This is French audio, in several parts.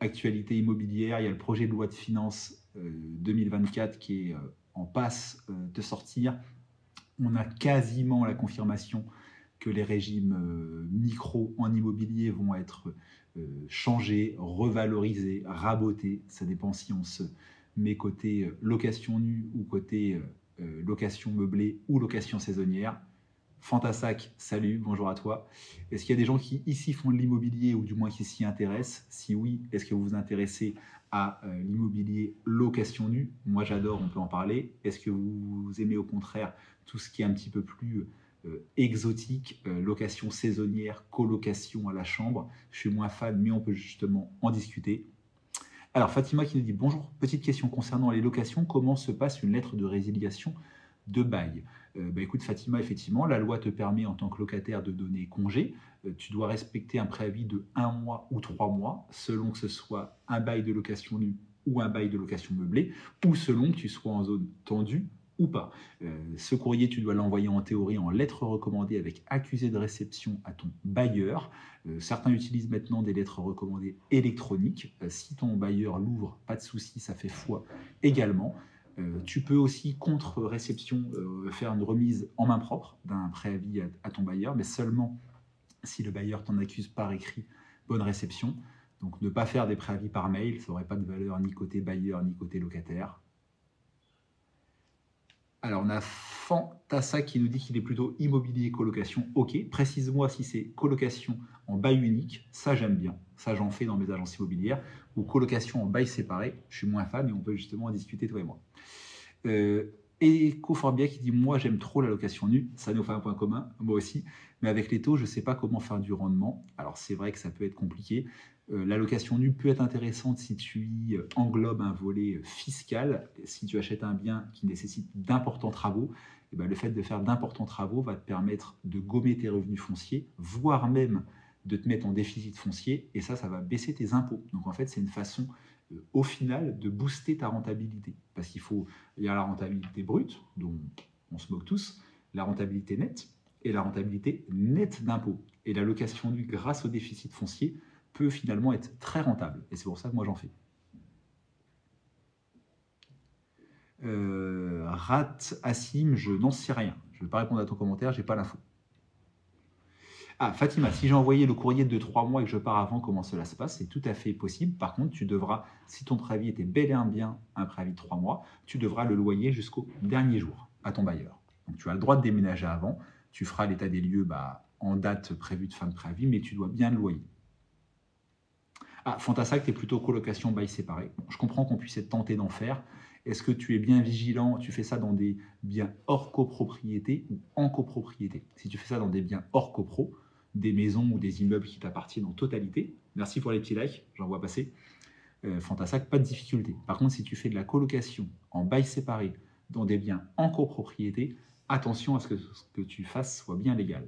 actualité immobilière, il y a le projet de loi de finances 2024 qui est en passe de sortir. On a quasiment la confirmation que les régimes micro en immobilier vont être changés, revalorisés, rabotés. Ça dépend si on se met côté location nue ou côté location meublée ou location saisonnière. Fantasac, salut, bonjour à toi. Est-ce qu'il y a des gens qui ici font de l'immobilier ou du moins qui s'y intéressent? Si oui, est-ce que vous vous intéressez à euh, l'immobilier location nue? Moi j'adore, on peut en parler. Est-ce que vous aimez au contraire tout ce qui est un petit peu plus euh, exotique, euh, location saisonnière, colocation à la chambre? Je suis moins fan, mais on peut justement en discuter. Alors Fatima qui nous dit bonjour, petite question concernant les locations, comment se passe une lettre de résiliation de bail euh, bah, écoute Fatima, effectivement, la loi te permet en tant que locataire de donner congé. Euh, tu dois respecter un préavis de un mois ou trois mois, selon que ce soit un bail de location nue ou un bail de location meublée, ou selon que tu sois en zone tendue ou pas. Euh, ce courrier, tu dois l'envoyer en théorie en lettre recommandée avec accusé de réception à ton bailleur. certains utilisent maintenant des lettres recommandées électroniques. si ton bailleur l'ouvre, pas de souci, ça fait foi également. Euh, tu peux aussi, contre réception, euh, faire une remise en main propre d'un préavis à, ton bailleur, mais seulement si le bailleur t'en accuse par écrit bonne réception. Donc ne pas faire des préavis par mail, ça n'aurait pas de valeur ni côté bailleur ni côté locataire. Alors on a Fantassa qui nous dit qu'il est plutôt immobilier colocation. Ok, précise-moi si c'est colocation en bail unique, ça j'aime bien, ça j'en fais dans mes agences immobilières, ou colocation en bail séparé, je suis moins fan et on peut justement en discuter toi et moi. Euh, et Coforbia qui dit Moi, j'aime trop la location nue. Ça nous fait un point commun, moi aussi. Mais avec les taux, je ne sais pas comment faire du rendement. Alors, c'est vrai que ça peut être compliqué. Euh, la location nue peut être intéressante si tu y englobes un volet fiscal. Si tu achètes un bien qui nécessite d'importants travaux, et eh ben, le fait de faire d'importants travaux va te permettre de gommer tes revenus fonciers, voire même de te mettre en déficit foncier. Et ça, ça va baisser tes impôts. Donc, en fait, c'est une façon au final de booster ta rentabilité. Parce qu'il faut, il y a la rentabilité brute, dont on se moque tous, la rentabilité nette et la rentabilité nette d'impôt. Et la location nue, grâce au déficit foncier, finalement être très rentable. Et c'est pour ça que moi j'en fais. Euh, Rat Assim, je n'en sais rien. Je ne vais pas répondre à ton commentaire, j'ai pas l'info. Ah, Fatima, si j'ai envoyé le courrier de trois mois et que je pars avant, comment cela se passe? C'est tout à fait possible. Par contre, tu devras, si ton préavis était bel et bien un préavis de trois mois, tu devras le loyer jusqu'au dernier jour à ton bailleur. Donc, tu as le droit de déménager avant. Tu feras l'état des lieux bah, en date prévue de fin de préavis, mais tu dois bien le loyer. Ah, Fantasac, tu es plutôt colocation bail séparé. je comprends qu'on puisse être tenté d'en faire. Est-ce que tu es bien vigilant? Tu fais ça dans des biens hors copropriété ou en copropriété? Si tu fais ça dans des biens hors copro, des maisons ou des immeubles qui t'appartiennent en totalité. Merci pour les petits likes, j'en vois passer. Euh, Fantasac, pas de difficulté. Par contre, si tu fais de la colocation en bail séparé dans des biens en copropriété, attention à ce que ce que tu fasses soit bien légal.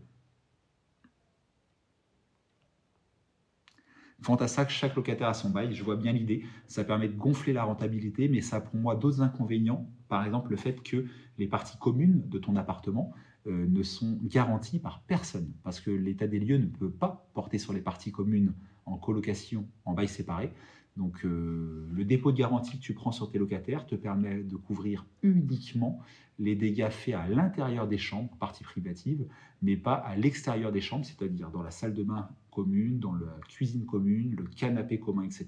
Fantasac, chaque locataire a son bail, je vois bien l'idée. Ça permet de gonfler la rentabilité, mais ça a pour moi d'autres inconvénients. Par exemple, le fait que les parties communes de ton appartement euh, ne sont garanties par personne, parce que l'état des lieux ne peut pas porter sur les parties communes en colocation, en bail séparé. Donc euh, le dépôt de garantie que tu prends sur tes locataires te permet de couvrir uniquement les dégâts faits à l'intérieur des chambres, partie privative, mais pas à l'extérieur des chambres, c'est-à-dire dans la salle de bain commune, dans la cuisine commune, le canapé commun, etc.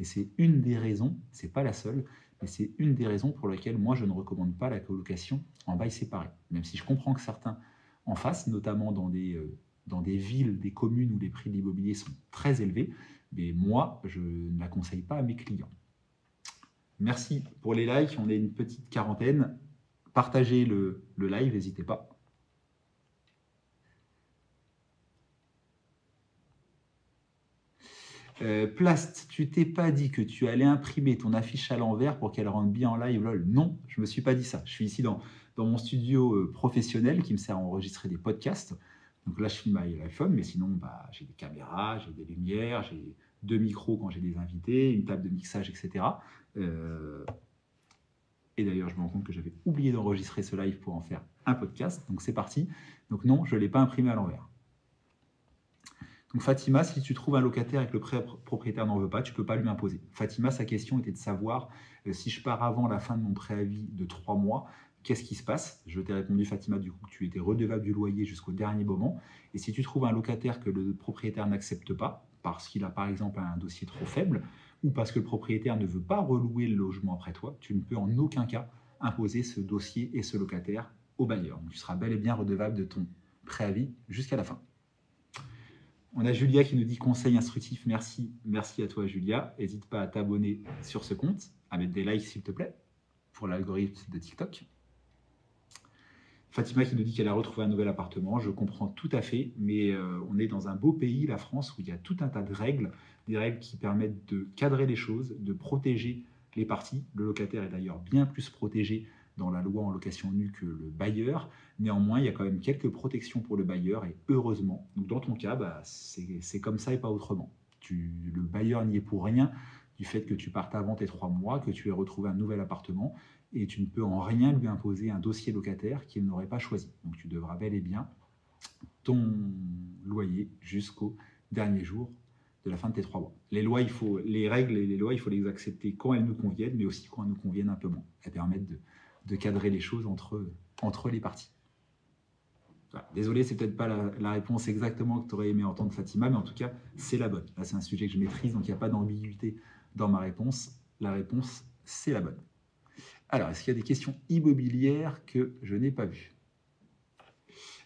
Et c'est une des raisons, c'est pas la seule, mais c'est une des raisons pour lesquelles moi je ne recommande pas la colocation en bail séparé. Même si je comprends que certains en fassent, notamment des, euh, dans des villes, des communes où les prix de l'immobilier sont très élevés, mais moi je ne la conseille pas à mes clients. Merci pour les likes, on est une petite quarantaine. Partagez le, live, n'hésitez pas. Euh, Plast, tu t'es pas dit que tu allais imprimer ton affiche à l'envers pour qu'elle rentre bien en live lol. Non, je me suis pas dit ça. Je suis ici dans, dans mon studio euh, professionnel qui me sert à enregistrer des podcasts. Donc là, je filme à l'iPhone, mais sinon, bah, j'ai des caméras, j'ai des lumières, j'ai deux micros quand j'ai des invités, une table de mixage, etc. Euh, et d'ailleurs, je me rends compte que j'avais oublié d'enregistrer ce live pour en faire un podcast. Donc c'est parti. Donc non, je ne l'ai pas imprimé à l'envers. Donc Fatima, si tu trouves un locataire et que le propriétaire n'en veut pas, tu ne peux pas lui imposer. Fatima, sa question était de savoir euh, si je pars avant la fin de mon préavis de trois mois, qu'est-ce qui se passe? Je t'ai répondu, Fatima, du coup, tu étais redevable du loyer jusqu'au dernier moment. Et si tu trouves un locataire que le propriétaire n'accepte pas, parce qu'il a par exemple un dossier trop faible, ou parce que le propriétaire ne veut pas relouer le logement après toi, tu ne peux en aucun cas imposer ce dossier et ce locataire au bailleur. Donc, tu seras bel et bien redevable de ton préavis jusqu'à la fin. On a Julia qui nous dit conseil instructif. Merci, merci à toi Julia. N'hésite pas à t'abonner sur ce compte, à mettre des likes s'il te plaît pour l'algorithme de TikTok. Fatima qui nous dit qu'elle a retrouvé un nouvel appartement. Je comprends tout à fait, mais euh, on est dans un beau pays, la France, où il y a tout un tas de règles, des règles qui permettent de cadrer les choses, de protéger les parties. Le locataire est d'ailleurs bien plus protégé dans la loi en location nue que le bailleur. Néanmoins, il y a quand même quelques protections pour le bailleur et heureusement. Donc dans ton cas, bah, c'est comme ça et pas autrement. Tu, le bailleur n'y est pour rien du fait que tu partes avant tes trois mois, que tu aies retrouvé un nouvel appartement et tu ne peux en rien lui imposer un dossier locataire qu'il n'aurait pas choisi. Donc tu devras bel et bien ton loyer jusqu'au dernier jour de la fin de tes trois mois. Les lois, il faut, les règles les lois, il faut les accepter quand elles nous conviennent, mais aussi quand elles nous conviennent un peu moins. Elles permettent de, cadrer les choses entre, les parties. Désolé, c'est peut-être pas la, réponse exactement que tu aurais aimé entendre Fatima, mais en tout cas, c'est la bonne. Là, c'est un sujet que je maîtrise, donc il n'y a pas d'ambiguïté dans ma réponse. La réponse, c'est la bonne. Alors, est-ce qu'il y a des questions immobilières que je n'ai pas vues?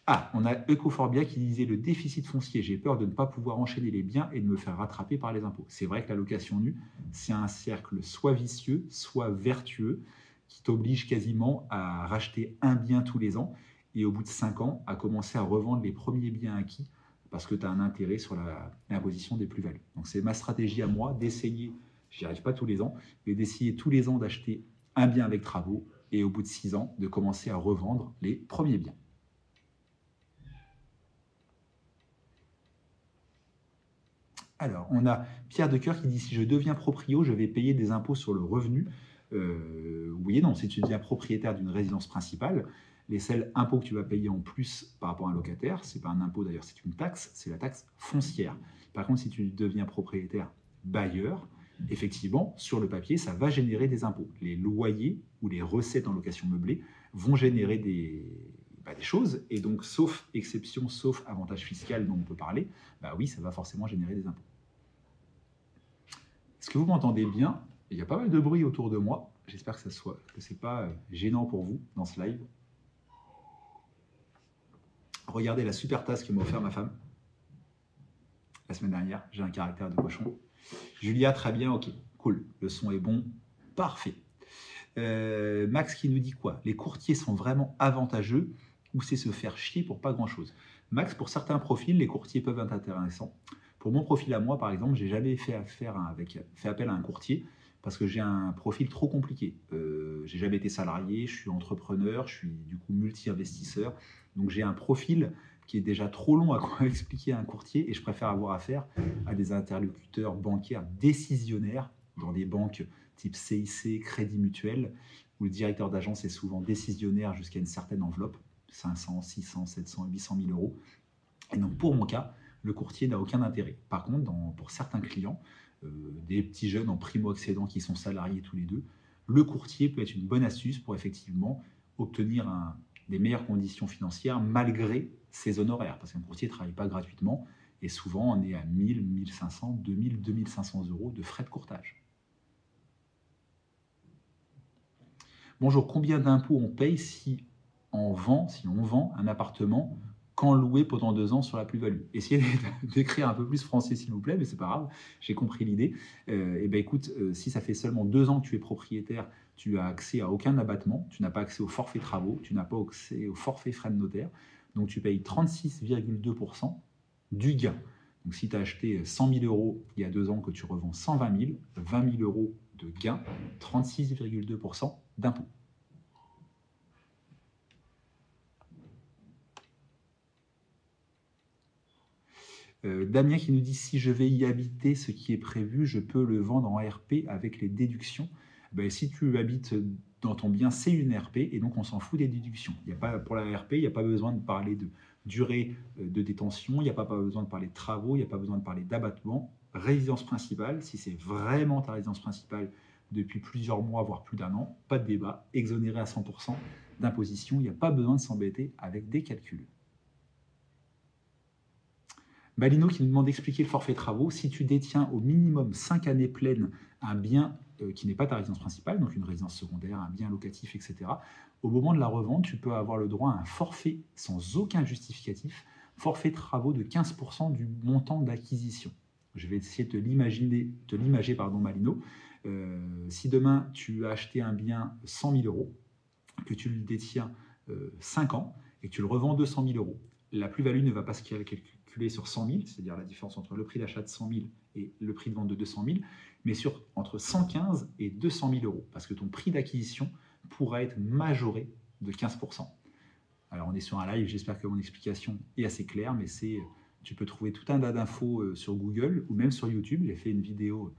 Ah, on a Ecoforbia qui disait le déficit foncier, j'ai peur de ne pas pouvoir enchaîner les biens et de me faire rattraper par les impôts. C'est vrai que la location nue, c'est un cercle soit vicieux, soit vertueux qui t'oblige quasiment à racheter un bien tous les ans et au bout de cinq ans, à commencer à revendre les premiers biens acquis parce que tu as un intérêt sur l'imposition des plus-values. Donc c'est ma stratégie à moi d'essayer, j'y arrive pas tous les ans, mais d'essayer tous les ans d'acheter un bien avec travaux et au bout de six ans, de commencer à revendre les premiers biens. Alors, on a Pierre de Coeur qui dit si je deviens proprio, je vais payer des impôts sur le revenu euh, oui non. Si tu deviens propriétaire d'une résidence principale, les seuls impôts que tu vas payer en plus par rapport à un locataire, c'est pas un impôt d'ailleurs, c'est une taxe, c'est la taxe foncière. Par contre, si tu deviens propriétaire bailleur, effectivement, sur le papier, ça va générer des impôts. Les loyers ou les recettes en location meublée vont générer des, bah, des choses, et donc, sauf exception, sauf avantage fiscal dont on peut parler, bah oui, ça va forcément générer des impôts. Est-ce que vous m'entendez bien? Il y a pas mal de bruit autour de moi. J'espère que ce c'est pas euh, gênant pour vous dans ce live. Regardez la super tasse que m'a offert ma femme la semaine dernière. J'ai un caractère de cochon. Julia, très bien, ok, cool. Le son est bon, parfait. Euh, Max qui nous dit quoi? Les courtiers sont vraiment avantageux ou c'est se faire chier pour pas grand chose Max, pour certains profils, les courtiers peuvent être intéressants. Pour mon profil à moi, par exemple, j'ai jamais fait, affaire avec, fait appel à un courtier parce que j'ai un profil trop compliqué. Euh, j'ai jamais été salarié, je suis entrepreneur, je suis du coup multi-investisseur. Donc j'ai un profil qui est déjà trop long à expliquer à un courtier et je préfère avoir affaire à des interlocuteurs bancaires décisionnaires dans des banques type CIC, Crédit Mutuel, où le directeur d'agence est souvent décisionnaire jusqu'à une certaine enveloppe, 500, 600, 700, 800 000 euros. Et donc pour mon cas, le courtier n'a aucun intérêt. Par contre, pour certains clients, euh, des petits jeunes en primo-accédant qui sont salariés tous les deux, le courtier peut être une bonne astuce pour effectivement obtenir des meilleures conditions financières malgré ses honoraires. Parce qu'un courtier ne travaille pas gratuitement et souvent on est à 1000, 1500, 2000, 2500 euros de frais de courtage. Bonjour, combien d'impôts on paye si on vend, si on vend un appartement quand louer pendant deux ans sur la plus-value? Essayez d'écrire un peu plus français, s'il vous plaît, mais c'est pas grave, j'ai compris l'idée. Euh, et ben écoute, euh, si ça fait seulement deux ans que tu es propriétaire, tu as accès à aucun abattement, tu n'as pas accès au forfait travaux, tu n'as pas accès au forfait frais de notaire, donc tu payes 36,2% du gain. Donc si tu as acheté 100 000 euros il y a deux ans que tu revends 120 000, 20 000 euros de gain, 36,2% d'impôt. Euh, Damien qui nous dit si je vais y habiter, ce qui est prévu, je peux le vendre en RP avec les déductions. Ben, si tu habites dans ton bien, c'est une RP et donc on s'en fout des déductions. Y a pas, pour la RP, il n'y a pas besoin de parler de, durée euh, de détention, il n'y a pas, besoin de parler de travaux, il n'y a pas besoin de parler d'abattement. Résidence principale, si c'est vraiment ta résidence principale depuis plusieurs mois, voire plus d'un an, pas de débat, exonéré à 100% d'imposition, il n'y a pas besoin de s'embêter avec des calculs. Balino qui nous demande d'expliquer le forfait travaux. Si tu détiens au minimum 5 années pleines un bien qui n'est pas ta résidence principale, donc une résidence secondaire, un bien locatif, etc., au moment de la revente, tu peux avoir le droit à un forfait sans aucun justificatif, forfait travaux de 15% du montant d'acquisition. Je vais essayer de te l'imaginer, l'imager, pardon, Malino. Euh, si demain tu as acheté un bien 100 000 euros, que tu le détiens 5 euh, ans et que tu le revends 200 000 euros, la plus-value ne va pas se calculer sur 100 000, c'est-à-dire la différence entre le prix d'achat de 100 000 et le prix de vente de 200 000, mais sur entre 115 et 200 000 euros, parce que ton prix d'acquisition pourra être majoré de 15%. Alors on est sur un live, j'espère que mon explication est assez claire, mais c'est, tu peux trouver tout un tas d'infos euh, sur Google ou même sur YouTube. J'ai fait une vidéo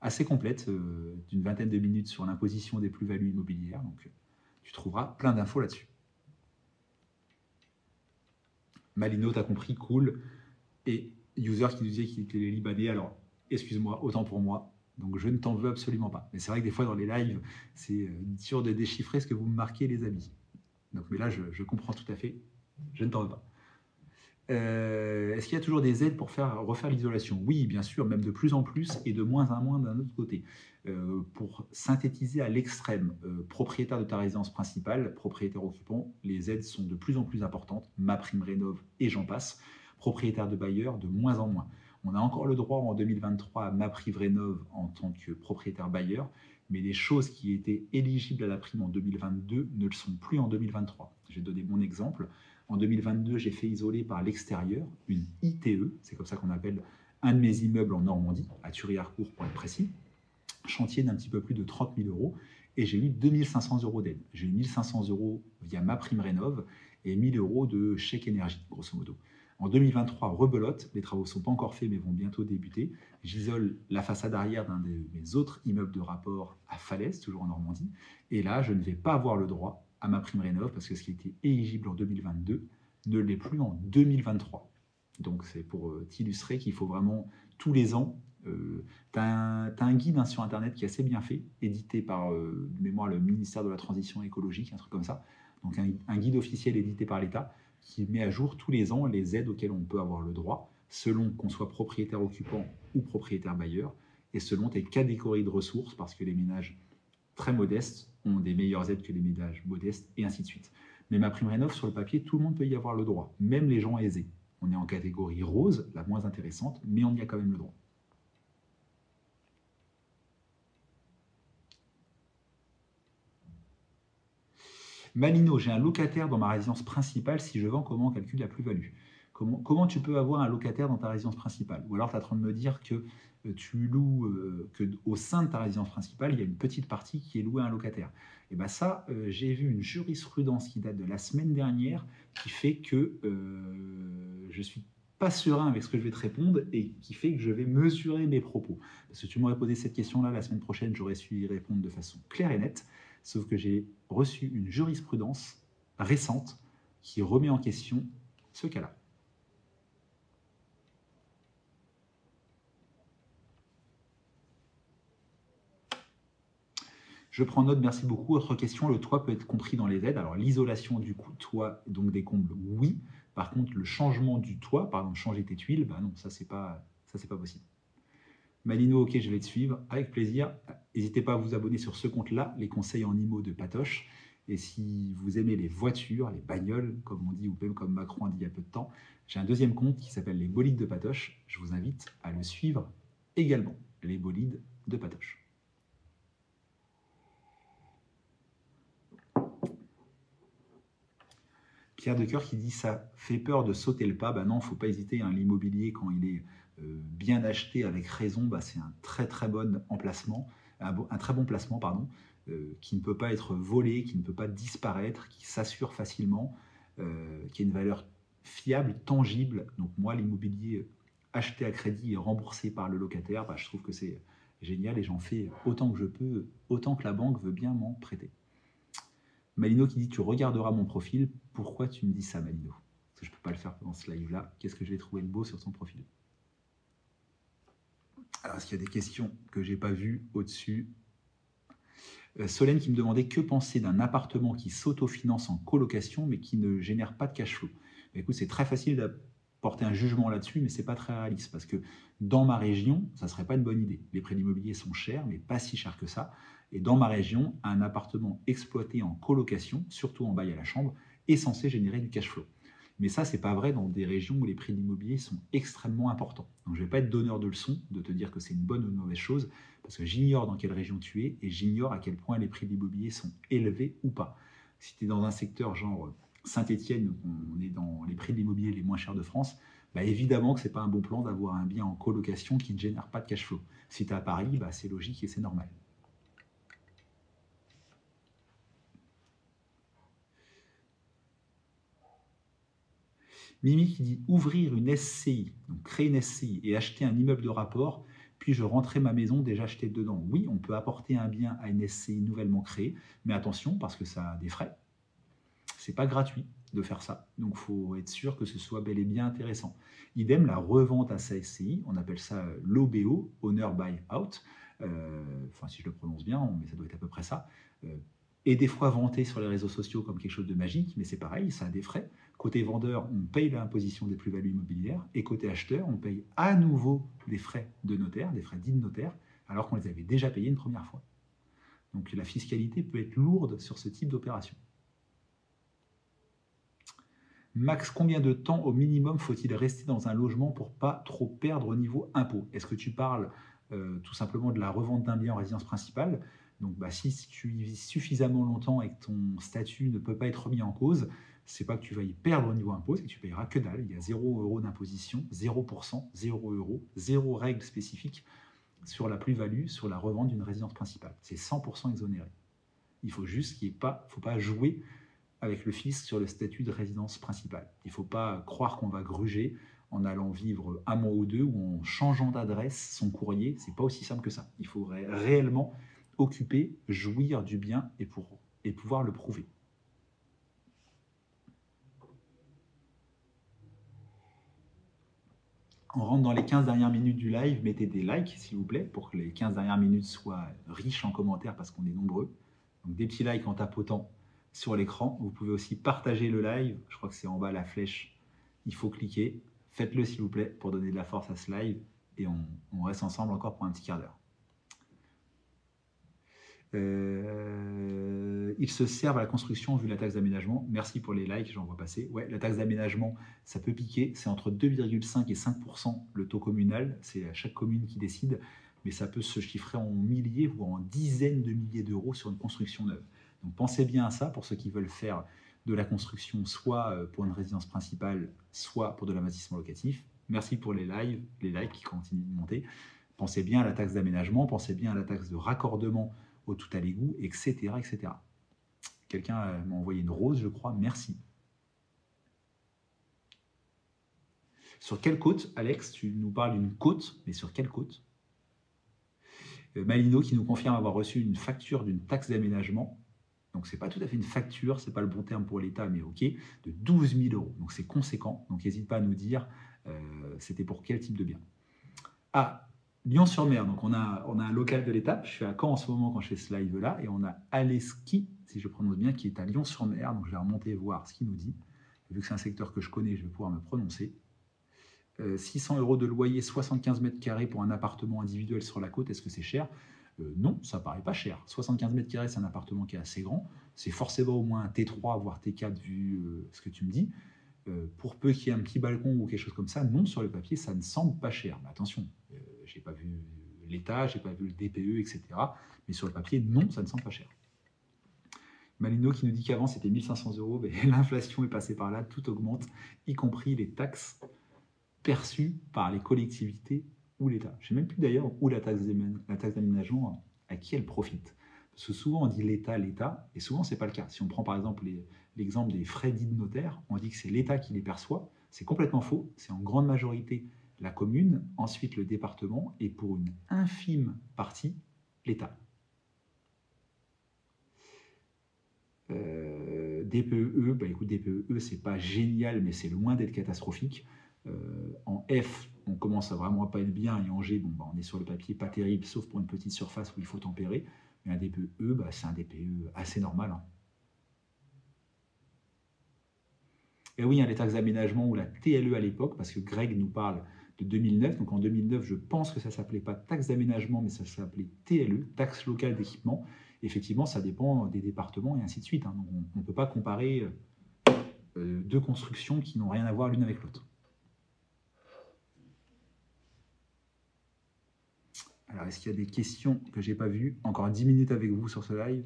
assez complète euh, d'une vingtaine de minutes sur l'imposition des plus-values immobilières, donc tu trouveras plein d'infos là-dessus. Malino, t'as compris, cool. Et user qui nous disait qu'il était libanais, alors excuse-moi, autant pour moi, donc je ne t'en veux absolument pas. Mais c'est vrai que des fois dans les lives, c'est euh, dur de déchiffrer ce que vous me marquez les amis. Donc, mais là, je, comprends tout à fait. Je ne t'en veux pas. Euh, est-ce qu'il y a toujours des aides pour faire, refaire l'isolation? Oui, bien sûr, même de plus en plus et de moins en moins d'un autre côté. Euh, pour synthétiser à l'extrême, propriétaire de ta résidence principale, propriétaire occupant, les aides sont de plus en plus importantes, ma prime rénove et j'en passe. Propriétaire de bailleur, de moins en moins. On a encore le droit en 2023 à ma prime rénove en tant que propriétaire bailleur, mais les choses qui étaient éligibles à la prime en 2022 ne le sont plus en 2023. J'ai donné mon exemple. En 2022, j'ai fait isoler par l'extérieur une ITE, c'est comme ça qu'on appelle un de mes immeubles en Normandie, à Thury-Harcourt pour être précis, chantier d'un petit peu plus de 30 000 euros, et j'ai eu 2500 euros d'aide. J'ai eu 1500 euros via ma prime rénove et 1000 euros de chèque énergie, grosso modo. En 2023, rebelote, les travaux ne sont pas encore faits mais vont bientôt débuter. J'isole la façade arrière d'un de mes autres immeubles de rapport à Falaise, toujours en Normandie. Et là, je ne vais pas avoir le droit à ma prime rénov parce que ce qui était éligible en 2022 ne l'est plus en 2023. Donc c'est pour euh, t'illustrer qu'il faut vraiment tous les ans euh, un guide hein, sur Internet qui est assez bien fait, édité par, euh, le ministère de la Transition écologique, un truc comme ça. Donc un guide officiel édité par l'État qui met à jour tous les ans les aides auxquelles on peut avoir le droit, selon qu'on soit propriétaire occupant ou propriétaire bailleur, et selon tes catégories de ressources, parce que les ménages très modestes ont des meilleures aides que les ménages modestes, et ainsi de suite. Mais ma prime rénov, sur le papier, tout le monde peut y avoir le droit, même les gens aisés. On est en catégorie rose, la moins intéressante, mais on y a quand même le droit. Malino, j'ai un locataire dans ma résidence principale. Si je vends, comment on calcule la plus-value? Comment, tu peux avoir un locataire dans ta résidence principale? Ou alors tu es en train de me dire que euh, tu loues, euh, que au sein de ta résidence principale, il y a une petite partie qui est louée à un locataire. Et bien ça, euh, j'ai vu une jurisprudence qui date de la semaine dernière qui fait que je suis pas serein avec ce que je vais te répondre et qui fait que je vais mesurer mes propos. Parce que tu m'aurais posé cette question-là la semaine prochaine, j'aurais su y répondre de façon claire et nette. Sauf que j'ai reçu une jurisprudence récente qui remet en question ce cas-là. Je prends note, merci beaucoup. Autre question, le toit peut être compris dans les aides. Alors l'isolation du toit, donc des combles, oui. Par contre, le changement du toit, par exemple changer tes tuiles, bah non, ça c'est pas, ça c'est pas possible. Malino, ok, je vais te suivre avec plaisir. N'hésitez pas à vous abonner sur ce compte-là, les conseils en IMO de Patoche. Et si vous aimez les voitures, les bagnoles, comme on dit, ou même comme Macron a dit il y a peu de temps, j'ai un deuxième compte qui s'appelle les bolides de Patoche. Je vous invite à le suivre également, les bolides de Patoche. Pierre de Coeur qui dit ça fait peur de sauter le pas. Ben non, faut pas hésiter. Hein, L'immobilier, quand il est bien acheté avec raison, bah, c'est un très bon emplacement, un, très bon placement pardon, euh, qui ne peut pas être volé, qui ne peut pas disparaître, qui s'assure facilement, euh, qui a une valeur fiable, tangible. Donc moi, l'immobilier acheté à crédit et remboursé par le locataire, bah, je trouve que c'est génial et j'en fais autant que je peux, autant que la banque veut bien m'en prêter. Malino qui dit tu regarderas mon profil, pourquoi tu me dis ça Malino? Parce je ne peux pas le faire pendant ce live-là. Qu'est-ce que je vais trouver de beau sur son profil? Est-ce y a des questions que je n'ai pas vues au-dessus euh, Solène qui me demandait que penser d'un appartement qui s'autofinance en colocation mais qui ne génère pas de cash flow. écoute, c'est très facile d'apporter un jugement là-dessus, mais c'est pas très réaliste parce que dans ma région, ça serait pas une bonne idée. Les prêts d'immobilier sont chers, mais pas si chers que ça. Et dans ma région, un appartement exploité en colocation, surtout en bail à la chambre, est censé générer du cash flow. Mais ça, c'est pas vrai dans des régions où les prix de l'immobilier sont extrêmement importants. Donc, je vais pas être donneur de leçons de te dire que c'est une bonne ou une mauvaise chose, parce que j'ignore dans quelle région tu es et j'ignore à quel point les prix de l'immobilier sont élevés ou pas. Si tu es dans un secteur genre Saint-Étienne, on est dans les prix de l'immobilier les moins chers de France, bah évidemment que ce n'est pas un bon plan d'avoir un bien en colocation qui ne génère pas de cash flow. Si tu es à Paris, bah c'est logique et c'est normal. Mimi qui dit ouvrir une SCI, donc créer une SCI et acheter un immeuble de rapport, puis je rentrer ma maison déjà achetée dedans. Oui, on peut apporter un bien à une SCI nouvellement créée, mais attention parce que ça a des frais. C'est pas gratuit de faire ça, donc faut être sûr que ce soit bel et bien intéressant. Idem, la revente à sa SCI, on appelle ça euh, l'OBO, Owner Buy Out, euh, enfin si je le prononce bien, mais ça doit être à peu près ça, euh, et des fois vanté sur les réseaux sociaux comme quelque chose de magique, mais c'est pareil, ça a des frais. Côté vendeur, on paye l'imposition des plus-values immobilières, et côté acheteur, on paye à nouveau des frais de notaire, des frais dits de notaire, alors qu'on les avait déjà payés une première fois. Donc la fiscalité peut être lourde sur ce type d'opération. Max, combien de temps au minimum faut-il rester dans un logement pour pas trop perdre au niveau impôt? Est-ce que tu parles euh, tout simplement de la revente d'un bien en résidence principale? Donc bah, si tu y vis suffisamment longtemps et que ton statut ne peut pas être remis en cause, c'est pas que tu vas y perdre au niveau impôt, c'est que tu payeras que dalle. Il y a 0 euros d'imposition, 0%, 0 euros, 0 règle spécifique sur la plus-value, sur la revente d'une résidence principale. C'est 100% exonéré. Il faut juste qu'il ait pas, faut pas jouer avec le fisc sur le statut de résidence principale. Il ne faut pas croire qu'on va gruger en allant vivre un mois ou deux ou en changeant d'adresse son courrier. C'est pas aussi simple que ça. Il faudrait réellement occuper, jouir du bien et, pour, et pouvoir le prouver. On rentre dans les 15 dernières minutes du live. Mettez des likes, s'il vous plaît, pour que les 15 dernières minutes soient riches en commentaires parce qu'on est nombreux. Donc des petits likes en tapotant sur l'écran. Vous pouvez aussi partager le live. Je crois que c'est en bas la flèche. Il faut cliquer. Faites-le, s'il vous plaît, pour donner de la force à ce live. Et on, reste ensemble encore pour un petit quart d'heure. Euh, ils se servent à la construction vu la taxe d'aménagement. Merci pour les likes, j'en vois passer. Ouais, la taxe d'aménagement, ça peut piquer. C'est entre 2,5 et 5% le taux communal. C'est à chaque commune qui décide, mais ça peut se chiffrer en milliers, voire en dizaines de milliers d'euros sur une construction neuve. Donc pensez bien à ça pour ceux qui veulent faire de la construction, soit euh, pour une résidence principale, soit pour de l'investissement locatif. Merci pour les lives, les likes qui continuent de monter. Pensez bien à la taxe d'aménagement, pensez bien à la taxe de raccordement au tout à l'égout, etc. etc. Quelqu'un euh, m'a envoyé une rose, je crois. Merci. Sur quelle côte, Alex Tu nous parles d'une côte, mais sur quelle côte? Euh, Malino qui nous confirme avoir reçu une facture d'une taxe d'aménagement. Donc c'est pas tout à fait une facture, c'est pas le bon terme pour l'État, mais ok, de 12 000 euros. Donc c'est conséquent. Donc n'hésite pas à nous dire euh, c'était pour quel type de bien. Ah, Lyon-sur-Mer, donc on a, un local de l'État. Je suis à Caen en ce moment quand je fais ce live-là, et on a Aleski, si je prononce bien, qui est à Lyon-sur-Mer. Donc je vais remonter voir ce qu'il nous dit. Vu que c'est un secteur que je connais, je vais pouvoir me prononcer. 600 euh, euros de loyer, 75 mètres carrés pour un appartement individuel sur la côte, est-ce que c'est cher? Euh, Non, ça paraît pas cher. 75 mètres carrés, c'est un appartement qui est assez grand. C'est forcément au moins un T3, voire T4 vu euh, ce que tu me dis. pour peu qu'il y ait un petit balcon ou quelque chose comme ça, non, sur le papier, ça ne semble pas cher. Mais attention, j'ai pas vu l'État, j'ai pas vu le DPE, etc. Mais sur le papier, non, ça ne semble pas cher. Malino qui nous dit qu'avant c'était 1500 euros, mais l'inflation est passée par là, tout augmente, y compris les taxes perçues par les collectivités ou l'État. Je ne sais même plus d'ailleurs où la taxe d'aménagement, à qui elle profite. Parce que souvent on dit l'État, l'État, et souvent ce n'est pas le cas. Si on prend par exemple l'exemple des frais dits de notaire, on dit que c'est l'État qui les perçoit. C'est complètement faux. C'est en grande majorité la commune, ensuite le département, et pour une infime partie, l'État. Euh, DPE, bah écoute, DPE, c'est pas génial, mais c'est loin d'être catastrophique. en F, on commence à vraiment pas être bien, et en G, bon, bah, on est sur le papier pas terrible, sauf pour une petite surface où il faut tempérer. Mais un DPE, bah, c'est un DPE assez normal. Hein. Et oui, a les taxes d'aménagement ou la TLE à l'époque, parce que Greg nous parle de 2009. Donc en 2009, je pense que ça s'appelait pas taxe d'aménagement, mais ça s'appelait TLE, taxe locale d'équipement. Effectivement, ça dépend des départements et ainsi de suite. Hein. Donc on ne peut pas comparer euh, euh, deux constructions qui n'ont rien à voir l'une avec l'autre. Alors, est-ce qu'il y a des questions que j'ai pas vues? Encore 10 minutes avec vous sur ce live.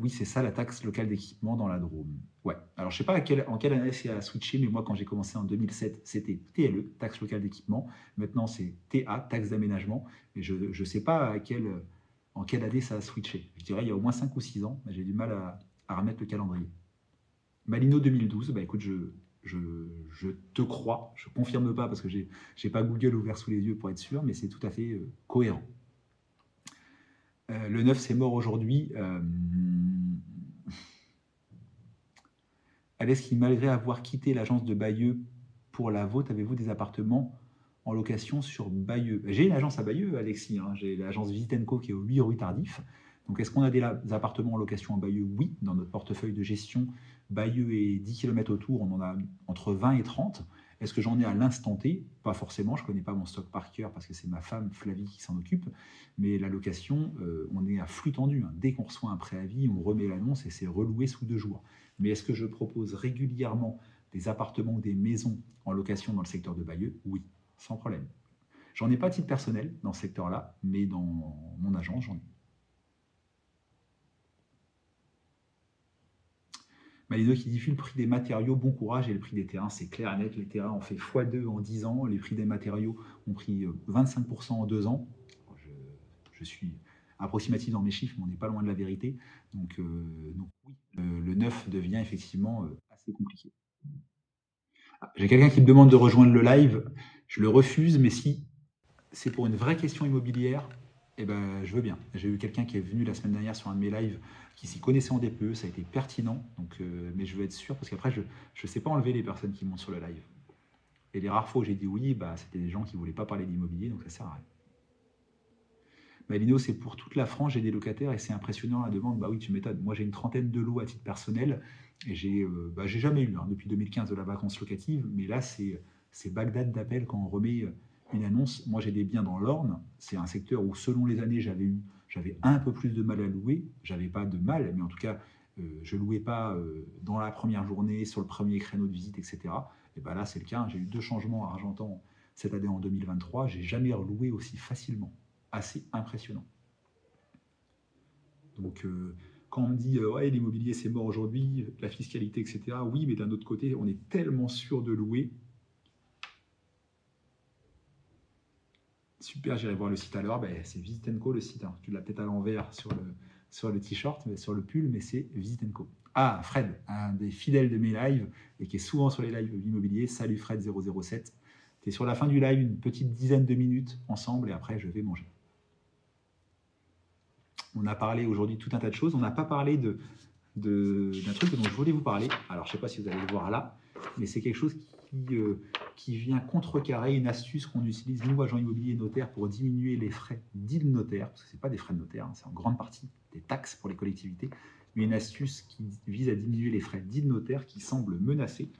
Oui, c'est ça la taxe locale d'équipement dans la Drôme. Ouais. Alors, je sais pas en quelle année c'est à switcher, mais moi, quand j'ai commencé en 2007, c'était TLE, taxe locale d'équipement. Maintenant, c'est TA, taxe d'aménagement. Mais je ne sais pas à en quelle année ça a switché. Je dirais il y a au moins 5 ou 6 ans, j'ai du mal à, remettre le calendrier. Malino 2012, bah écoute, je, je, te crois, je confirme pas parce que j'ai n'ai pas Google ouvert sous les yeux pour être sûr, mais c'est tout à fait euh, cohérent. Euh, le 9, c'est mort aujourd'hui. Euh... Est-ce qui, malgré avoir quitté l'agence de Bayeux pour la vôtre, avez-vous des appartements en location sur Bayeux? J'ai une agence à Bayeux, Alexis. Hein. J'ai l'agence Vitenco qui est au 8 rue Tardif. Donc, est-ce qu'on a des, appartements en location à Bayeux? Oui, dans notre portefeuille de gestion, Bayeux et 10 km autour, on en a entre 20 et 30. Est-ce que j'en ai à l'instant T? Pas forcément, je ne connais pas mon stock par cœur parce que c'est ma femme Flavie qui s'en occupe. Mais la location, euh, on est à flux tendu. Hein. Dès qu'on reçoit un préavis, on remet l'annonce et c'est reloué sous deux jours. Mais est-ce que je propose régulièrement des appartements ou des maisons en location dans le secteur de Bayeux? Oui, sans problème. J'en ai pas à titre personnel dans ce secteur-là, mais dans mon agence, j'en ai. Malino qui diffuse le prix des matériaux, bon courage et le prix des terrains, c'est clair et net. Les terrains ont fait x2 en 10 ans, les prix des matériaux ont pris 25% euh, en 2 ans. Je, suis approximatif dans mes chiffres, mais on n'est pas loin de la vérité. Donc, euh, oui, le, neuf devient effectivement euh, assez compliqué. Ah, j'ai quelqu'un qui me demande de rejoindre le live. Je le refuse, mais si c'est pour une vraie question immobilière, eh ben, je veux bien. J'ai eu quelqu'un qui est venu la semaine dernière sur un de mes lives qui s'y connaissait en DPE, ça a été pertinent, donc, euh, mais je veux être sûr, parce qu'après, je ne sais pas enlever les personnes qui montent sur le live. Et les rares fois où j'ai dit oui, bah, c'était des gens qui ne voulaient pas parler d'immobilier, donc ça sert à rien. Malino, c'est pour toute la France, j'ai des locataires et c'est impressionnant la demande. Bah oui, tu m'étonnes. Moi, j'ai une trentaine de lots à titre personnel et j'ai euh, bah, jamais eu, hein, depuis 2015, de la vacance locative, mais là, c'est Bagdad d'appel quand on remet euh, une annonce. Moi, j'ai des biens dans l'Orne. C'est un secteur où, selon les années, j'avais un peu plus de mal à louer. J'avais pas de mal, mais en tout cas, euh, je louais pas dans la première journée, sur le premier créneau de visite, etc. Et ben là, c'est le cas. J'ai eu deux changements à Argentan cette année en 2023. J'ai jamais reloué aussi facilement. Assez impressionnant. Donc, euh, quand on me dit ouais, l'immobilier c'est mort aujourd'hui, la fiscalité, etc. Oui, mais d'un autre côté, on est tellement sûr de louer Super, j'irai voir le site alors. Ben, c'est Visitenco le site. Hein. Tu l'as peut-être à l'envers sur le, sur le t-shirt, sur le pull, mais c'est Visitenco. Ah, Fred, un des fidèles de mes lives et qui est souvent sur les lives immobiliers. Salut Fred007. Tu es sur la fin du live, une petite dizaine de minutes ensemble et après je vais manger. On a parlé aujourd'hui tout un tas de choses. On n'a pas parlé de, d'un truc dont je voulais vous parler. Alors, je ne sais pas si vous allez le voir là, mais c'est quelque chose qui, euh, qui vient contrecarrer une astuce qu'on utilise, nous, agents immobiliers et notaires, pour diminuer les frais dits notaire, parce que ce pas des frais de notaire, hein, c'est en grande partie des taxes pour les collectivités, mais une astuce qui vise à diminuer les frais dits notaire qui semble menacée.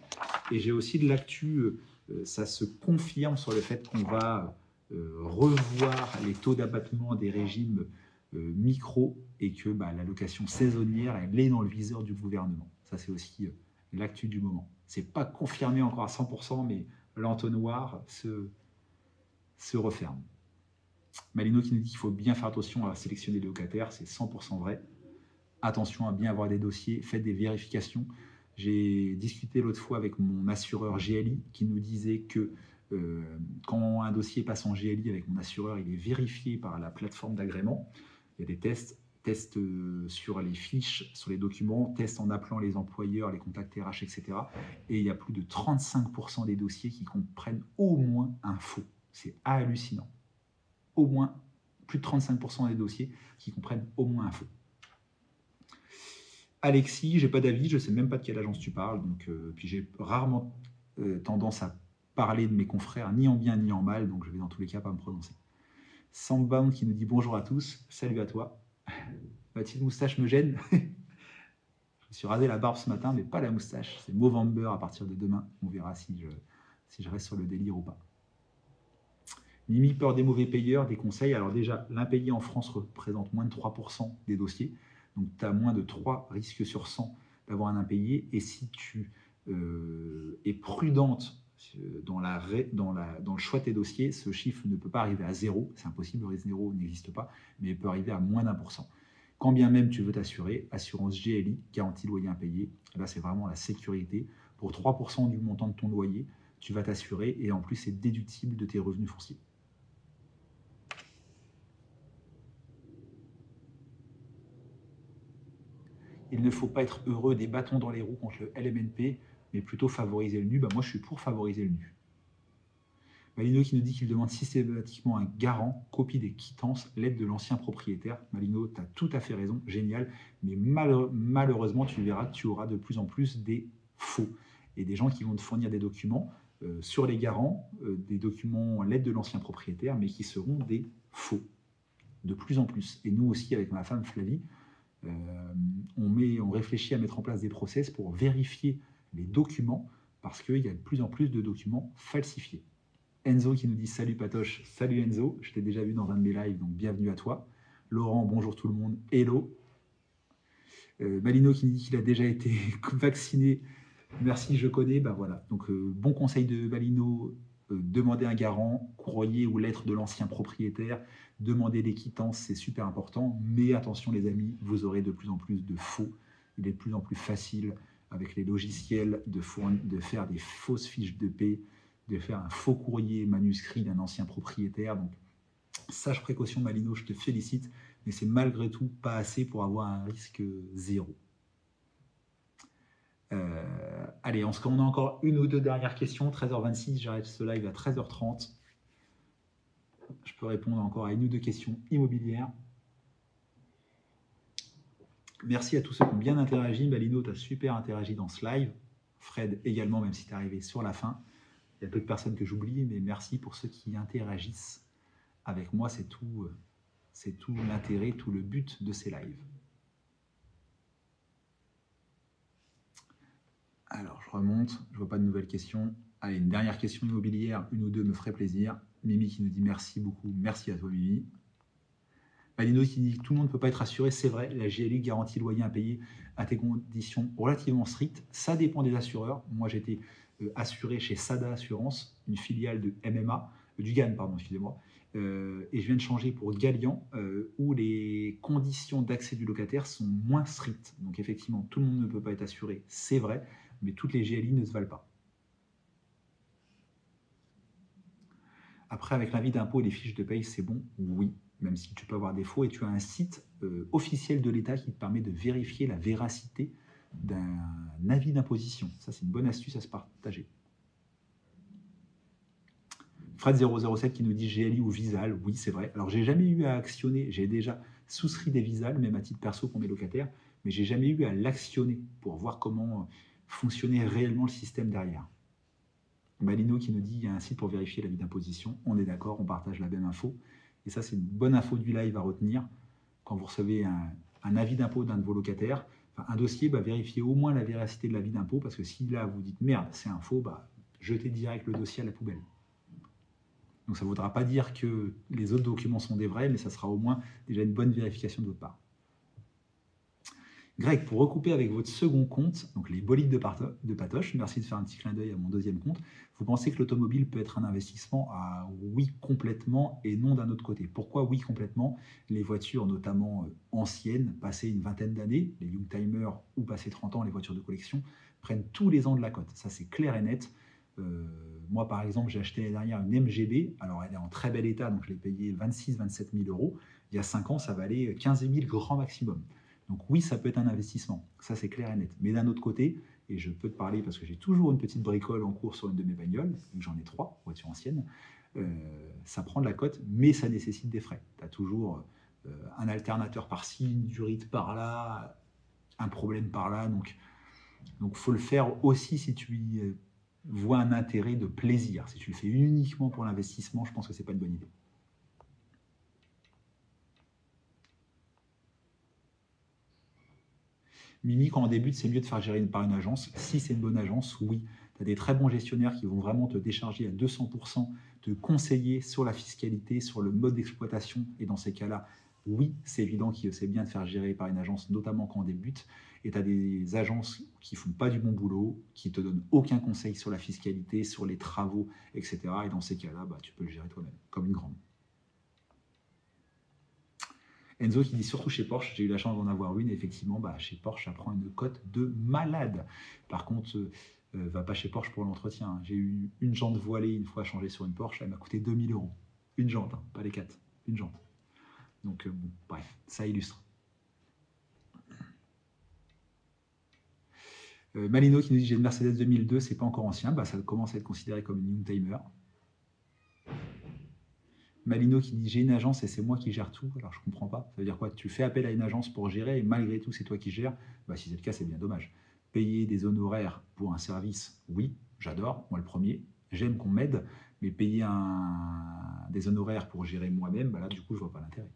Et j'ai aussi de l'actu, euh, euh, ça se confirme sur le fait qu'on va revoir les taux d'abattement des régimes micro et que bah, la location saisonnière, elle est dans le viseur du gouvernement. Ça, c'est aussi l'actu du moment. C'est pas confirmé encore à 100%, mais l'entonnoir se, se referme. Malino qui nous dit qu'il faut bien faire attention à sélectionner les locataires, c'est 100% vrai. Attention à bien avoir des dossiers, faites des vérifications. J'ai discuté l'autre fois avec mon assureur GLI qui nous disait que euh, quand un dossier passe en GLI avec mon assureur, il est vérifié par la plateforme d'agrément. Il y a des tests tests euh, sur les fiches, sur les documents, tests en appelant les employeurs, les contacts RH, etc. Et il y a plus de 35% des dossiers qui comprennent au moins un faux. C'est hallucinant. Au moins plus de 35% des dossiers qui comprennent au moins un faux. Alexis, j'ai pas d'avis, je sais même pas de quelle agence tu parles, donc euh, puis j'ai rarement euh, tendance à parler de mes confrères ni en bien ni en mal, donc je vais dans tous les cas pas me prononcer. Sandbound qui nous dit bonjour à tous, salut à toi. Ma petite moustache me gêne. je me suis rasé la barbe ce matin, mais pas la moustache. C'est Movember à partir de demain. On verra si je, reste sur le délire ou pas. Mimi, peur des mauvais payeurs, des conseils. Alors déjà, l'impayé en France représente moins de 3% des dossiers. Donc tu as moins de 3 risques sur 100 d'avoir un impayé. Et si tu euh, es prudente la, dans, le choix de tes dossiers, ce chiffre ne peut pas arriver à zéro. C'est impossible, le risque zéro n'existe pas, mais il peut arriver à moins d'un pour cent. Quand bien même tu veux t'assurer, assurance GLI, garantie loyer impayé, là c'est vraiment la sécurité. Pour 3% du montant de ton loyer, tu vas t'assurer et en plus c'est déductible de tes revenus fonciers. Il ne faut pas être heureux des bâtons dans les roues contre le LMNP, mais plutôt favoriser le nu. Bah, moi, je suis pour favoriser le nu. Malino qui nous dit qu'il demande systématiquement un garant, copie des quittances, l'aide de l'ancien propriétaire. Malino, tu as tout à fait raison, génial. Mais malheureusement, tu verras que tu auras de plus en plus des faux et des gens qui vont te fournir des documents euh, sur les garants, euh, des documents l'aide de l'ancien propriétaire, mais qui seront des faux. De plus en plus. Et nous aussi, avec ma femme Flavie, euh, on, met, on réfléchit à mettre en place des process pour vérifier les documents parce qu'il y a de plus en plus de documents falsifiés. Enzo qui nous dit salut Patoche, salut Enzo, je t'ai déjà vu dans un de mes lives, donc bienvenue à toi. Laurent, bonjour tout le monde, hello. Euh, Malino qui nous dit qu'il a déjà été vacciné, merci, je connais, bah voilà. Donc euh, bon conseil de Malino, demander un garant, courrier ou lettre de l'ancien propriétaire, demander des quittances, c'est super important. Mais attention les amis, vous aurez de plus en plus de faux. Il est de plus en plus facile avec les logiciels de, faire des fausses fiches de paix, de faire un faux courrier manuscrit d'un ancien propriétaire. Donc, sage précaution Malino, je te félicite, mais c'est malgré tout pas assez pour avoir un risque zéro. Euh, allez, on, on a encore une ou deux dernières questions. 13h26, j'arrête ce live à 13h30. Je peux répondre encore à une ou deux questions immobilières. Merci à tous ceux qui ont bien interagi. Balino, tu as super interagi dans ce live. Fred également, même si tu es arrivé sur la fin. Il y a peu de personnes que j'oublie, mais merci pour ceux qui interagissent avec moi. C'est tout, euh, c'est tout l'intérêt, tout le but de ces lives. Alors, je remonte, je vois pas de nouvelles questions. Allez, une dernière question immobilière, une ou deux me ferait plaisir. Mimi qui nous dit merci beaucoup, merci à toi Mimi. Malino qui dit que tout le monde ne peut pas être assuré, c'est vrai, la GLI garantie loyer impayé à des conditions relativement strictes. Ça dépend des assureurs. Moi j'étais euh, assuré chez Sada Assurance, une filiale de MMA, euh, du GAN, pardon, excusez-moi. Euh, et je viens de changer pour Galian, où les conditions d'accès du locataire sont moins strictes. Donc effectivement, tout le monde ne peut pas être assuré, c'est vrai, mais toutes les GLI ne se valent pas. Après, avec l'avis d'impôt et les fiches de paye, c'est bon? Oui, même si tu peux avoir des faux et tu as un site euh, officiel de l'État qui te permet de vérifier la véracité d'un avis d'imposition. Ça, c'est une bonne astuce à se partager. Fred007 qui nous dit GLI ou Visal. Oui, c'est vrai. Alors, j'ai jamais eu à actionner. J'ai déjà souscrit des Visal, même à titre perso pour mes locataires, mais j'ai jamais eu à l'actionner pour voir comment fonctionnait réellement le système derrière. Malino qui nous dit il y a un site pour vérifier l'avis d'imposition. On est d'accord, on partage la même info. Et ça, c'est une bonne info du live à retenir. Quand vous recevez un, avis d'impôt d'un de vos locataires, un dossier, bah, vérifiez au moins la véracité de l'avis d'impôt, parce que si là vous dites merde, c'est un faux, bah, jetez direct le dossier à la poubelle. Donc ça ne voudra pas dire que les autres documents sont des vrais, mais ça sera au moins déjà une bonne vérification de votre part. Greg, pour recouper avec votre second compte, donc les bolides de, Patoche, merci de faire un petit clin d'œil à mon deuxième compte, vous pensez que l'automobile peut être un investissement? À oui complètement et non d'un autre côté. Pourquoi oui complètement? Les voitures, notamment euh, anciennes, passées une vingtaine d'années, les Youngtimers ou passées 30 ans, les voitures de collection, prennent tous les ans de la cote. Ça, c'est clair et net. Euh, moi, par exemple, j'ai acheté l'année dernière une MGB. Alors, elle est en très bel état, donc je l'ai payée 26-27 000 euros. Il y a 5 ans, ça valait 15 000 grand maximum. Donc oui, ça peut être un investissement, ça c'est clair et net. Mais d'un autre côté, et je peux te parler parce que j'ai toujours une petite bricole en cours sur une de mes bagnoles, j'en ai trois, voitures anciennes, ça prend de la cote, mais ça nécessite des frais. Tu as toujours un alternateur par-ci, une durite par-là, un problème par-là. Donc, donc, faut le faire aussi si tu y vois un intérêt de plaisir. Si tu le fais uniquement pour l'investissement, je pense que c'est pas une bonne idée. Mimi, quand on débute, c'est mieux de faire gérer par une agence. Si c'est une bonne agence, oui. Tu as des très bons gestionnaires qui vont vraiment te décharger à 200%, te conseiller sur la fiscalité, sur le mode d'exploitation. Et dans ces cas-là, oui, c'est évident que c'est bien de faire gérer par une agence, notamment quand on débute. Et tu as des agences qui font pas du bon boulot, qui te donnent aucun conseil sur la fiscalité, sur les travaux, etc. Et dans ces cas-là, bah, tu peux le gérer toi-même, comme une grande. Enzo qui dit surtout chez Porsche, j'ai eu la chance d'en avoir une, et effectivement, bah, chez Porsche, ça prend une cote de malade. Par contre, euh, euh, va pas chez Porsche pour l'entretien. J'ai eu une jante voilée une fois changée sur une Porsche, elle m'a coûté 2000 euros. Une jante, hein, pas les quatre, une jante. Donc, euh, bon, bref, ça illustre. Malino qui nous dit j'ai une Mercedes 2002, c'est pas encore ancien, bah, ça commence à être considéré comme une new timer. Malino qui dit j'ai une agence et c'est moi qui gère tout. Alors je comprends pas. Ça veut dire quoi? Tu fais appel à une agence pour gérer et malgré tout c'est toi qui gères? Bah, si c'est le cas, c'est bien dommage. Payer des honoraires pour un service, oui, j'adore. Moi le premier, j'aime qu'on m'aide, mais payer des honoraires pour gérer moi-même, bah là du coup je vois pas l'intérêt.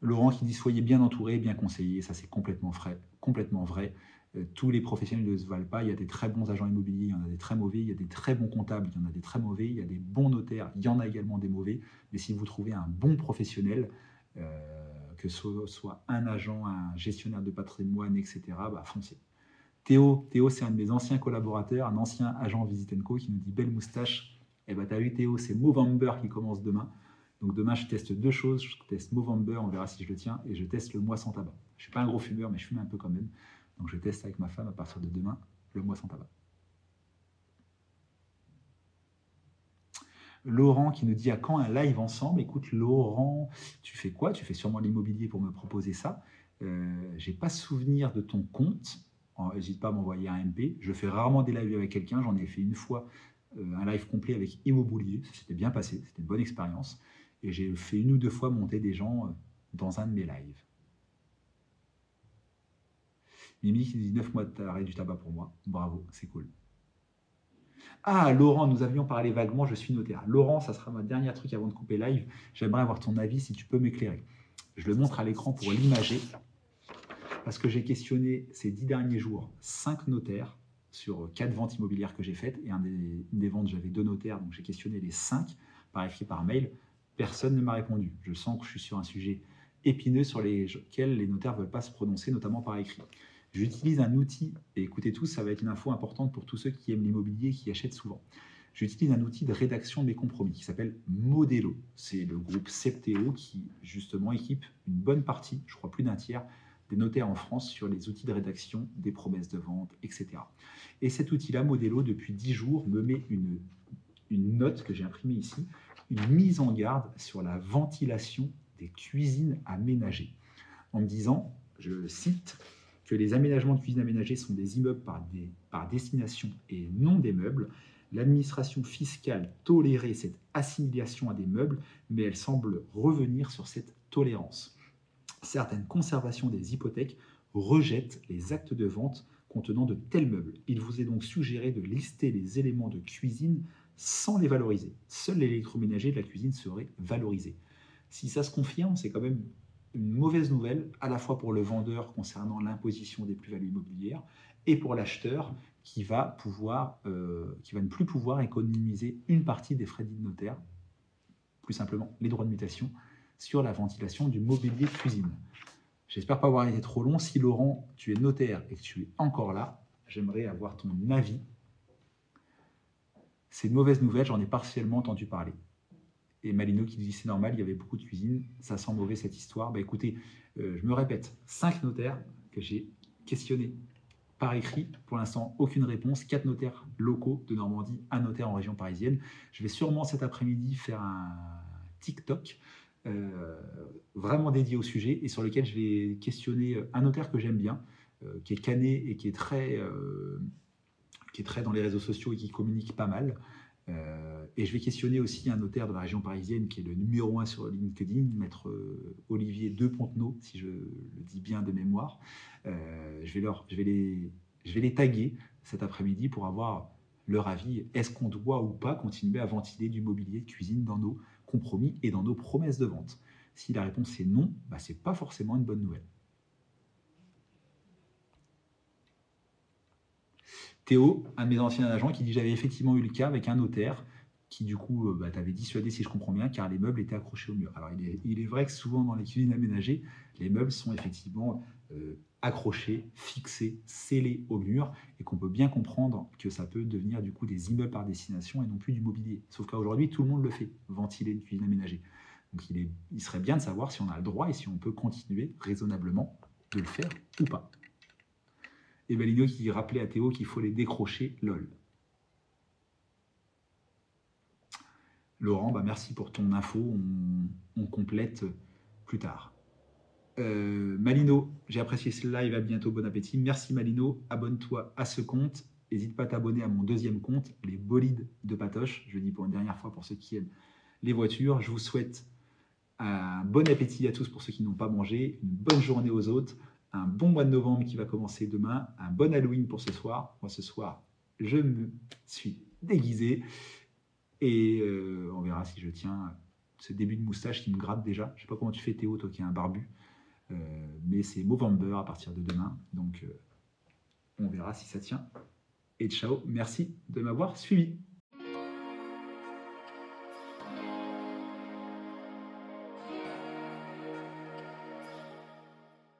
Laurent qui dit soyez bien entouré, bien conseillé, ça c'est complètement vrai, complètement vrai. Euh, tous les professionnels ne se valent pas. Il y a des très bons agents immobiliers, il y en a des très mauvais, il y a des très bons comptables, il y en a des très mauvais, il y a des bons notaires, il y en a également des mauvais. Mais si vous trouvez un bon professionnel, euh, que ce soit un agent, un gestionnaire de patrimoine, etc., bah, foncez. Théo, Théo c'est un de mes anciens collaborateurs, un ancien agent Visitenco qui nous dit belle moustache. Eh ben, t'as vu Théo, c'est Movember qui commence demain. Donc demain, je teste deux choses. Je teste Movember, on verra si je le tiens, et je teste le mois sans tabac. Je ne suis pas un gros fumeur, mais je fume un peu quand même. Donc je teste avec ma femme à partir de demain le mois sans tabac. Laurent qui nous dit à quand un live ensemble? Écoute, Laurent, tu fais quoi? Tu fais sûrement l'immobilier pour me proposer ça. Euh, j'ai pas souvenir de ton compte. N'hésite pas à m'envoyer un MP. Je fais rarement des lives avec quelqu'un. J'en ai fait une fois euh, un live complet avec Immobilier. C'était bien passé. C'était une bonne expérience. Et j'ai fait une ou deux fois monter des gens euh, dans un de mes lives. Mimi qui dit 9 mois d'arrêt du tabac pour moi. Bravo, c'est cool. Ah, Laurent, nous avions parlé vaguement, je suis notaire. Laurent, ça sera ma dernière truc avant de couper live. J'aimerais avoir ton avis si tu peux m'éclairer. Je le montre à l'écran pour l'imager. Parce que j'ai questionné ces dix derniers jours cinq notaires sur quatre ventes immobilières que j'ai faites. Et des, une des ventes, j'avais deux notaires, donc j'ai questionné les cinq par écrit, par mail. Personne ne m'a répondu. Je sens que je suis sur un sujet épineux sur lesquels les notaires ne veulent pas se prononcer, notamment par écrit. J'utilise un outil, et écoutez tous, ça va être une info importante pour tous ceux qui aiment l'immobilier et qui achètent souvent. J'utilise un outil de rédaction de mes compromis qui s'appelle Modelo. C'est le groupe Septéo qui, justement, équipe une bonne partie, je crois plus d'un tiers, des notaires en France sur les outils de rédaction, des promesses de vente, etc. Et cet outil-là, Modelo, depuis 10 jours, me met une, une note que j'ai imprimée ici, une mise en garde sur la ventilation des cuisines aménagées, en me disant, je cite, que les aménagements de cuisine aménagés sont des immeubles par, par destination et non des meubles. L'administration fiscale tolérait cette assimilation à des meubles, mais elle semble revenir sur cette tolérance. Certaines conservations des hypothèques rejettent les actes de vente contenant de tels meubles. Il vous est donc suggéré de lister les éléments de cuisine sans les valoriser. Seul l'électroménager de la cuisine serait valorisé. Si ça se confirme, c'est quand même une mauvaise nouvelle, à la fois pour le vendeur concernant l'imposition des plus-values immobilières et pour l'acheteur qui va pouvoir, euh, qui va ne plus pouvoir économiser une partie des frais de notaire, plus simplement les droits de mutation, sur la ventilation du mobilier de cuisine. J'espère pas avoir été trop long. Si Laurent, tu es notaire et que tu es encore là, j'aimerais avoir ton avis. C'est une mauvaise nouvelle, j'en ai partiellement entendu parler. Et Malino qui dit c'est normal, il y avait beaucoup de cuisine, ça sent mauvais cette histoire. Bah écoutez, euh, je me répète, cinq notaires que j'ai questionnés par écrit, pour l'instant aucune réponse, quatre notaires locaux de Normandie, un notaire en région parisienne. Je vais sûrement cet après-midi faire un TikTok euh, vraiment dédié au sujet et sur lequel je vais questionner un notaire que j'aime bien, euh, qui est cané et qui est très qui est très dans les réseaux sociaux et qui communique pas mal. Euh, et je vais questionner aussi un notaire de la région parisienne qui est le numéro un sur LinkedIn, maître euh, Olivier De Pontenot, si je le dis bien de mémoire. Euh, je, vais leur, je, vais les, je vais les taguer cet après-midi pour avoir leur avis. Est-ce qu'on doit ou pas continuer à ventiler du mobilier de cuisine dans nos compromis et dans nos promesses de vente? Si la réponse est non, bah, ce n'est pas forcément une bonne nouvelle. Théo, un de mes anciens agents, qui dit j'avais effectivement eu le cas avec un notaire qui du coup euh, bah, t'avait dissuadé si je comprends bien car les meubles étaient accrochés au mur. Alors il est, vrai que souvent dans les cuisines aménagées, les meubles sont effectivement euh, accrochés, fixés, scellés au mur et qu'on peut bien comprendre que ça peut devenir du coup des immeubles par destination et non plus du mobilier. Sauf qu'aujourd'hui tout le monde le fait, ventiler une cuisine aménagée. Donc il, est, il serait bien de savoir si on a le droit et si on peut continuer raisonnablement de le faire ou pas. Et Valino qui rappelait à Théo qu'il faut les décrocher, lol. Laurent, bah merci pour ton info, on, complète plus tard. Euh, Malino, j'ai apprécié ce live, à bientôt, bon appétit. Merci Malino, abonne-toi à ce compte. N'hésite pas à t'abonner à mon deuxième compte, les bolides de Patoche. Je le dis pour une dernière fois pour ceux qui aiment les voitures. Je vous souhaite un bon appétit à tous pour ceux qui n'ont pas mangé, une bonne journée aux autres un bon mois de novembre qui va commencer demain, un bon Halloween pour ce soir. Moi, ce soir, je me suis déguisé et euh, on verra si je tiens ce début de moustache qui me gratte déjà. Je sais pas comment tu fais Théo, toi qui es un barbu, euh, mais c'est Movember à partir de demain, donc euh, on verra si ça tient. Et ciao, merci de m'avoir suivi.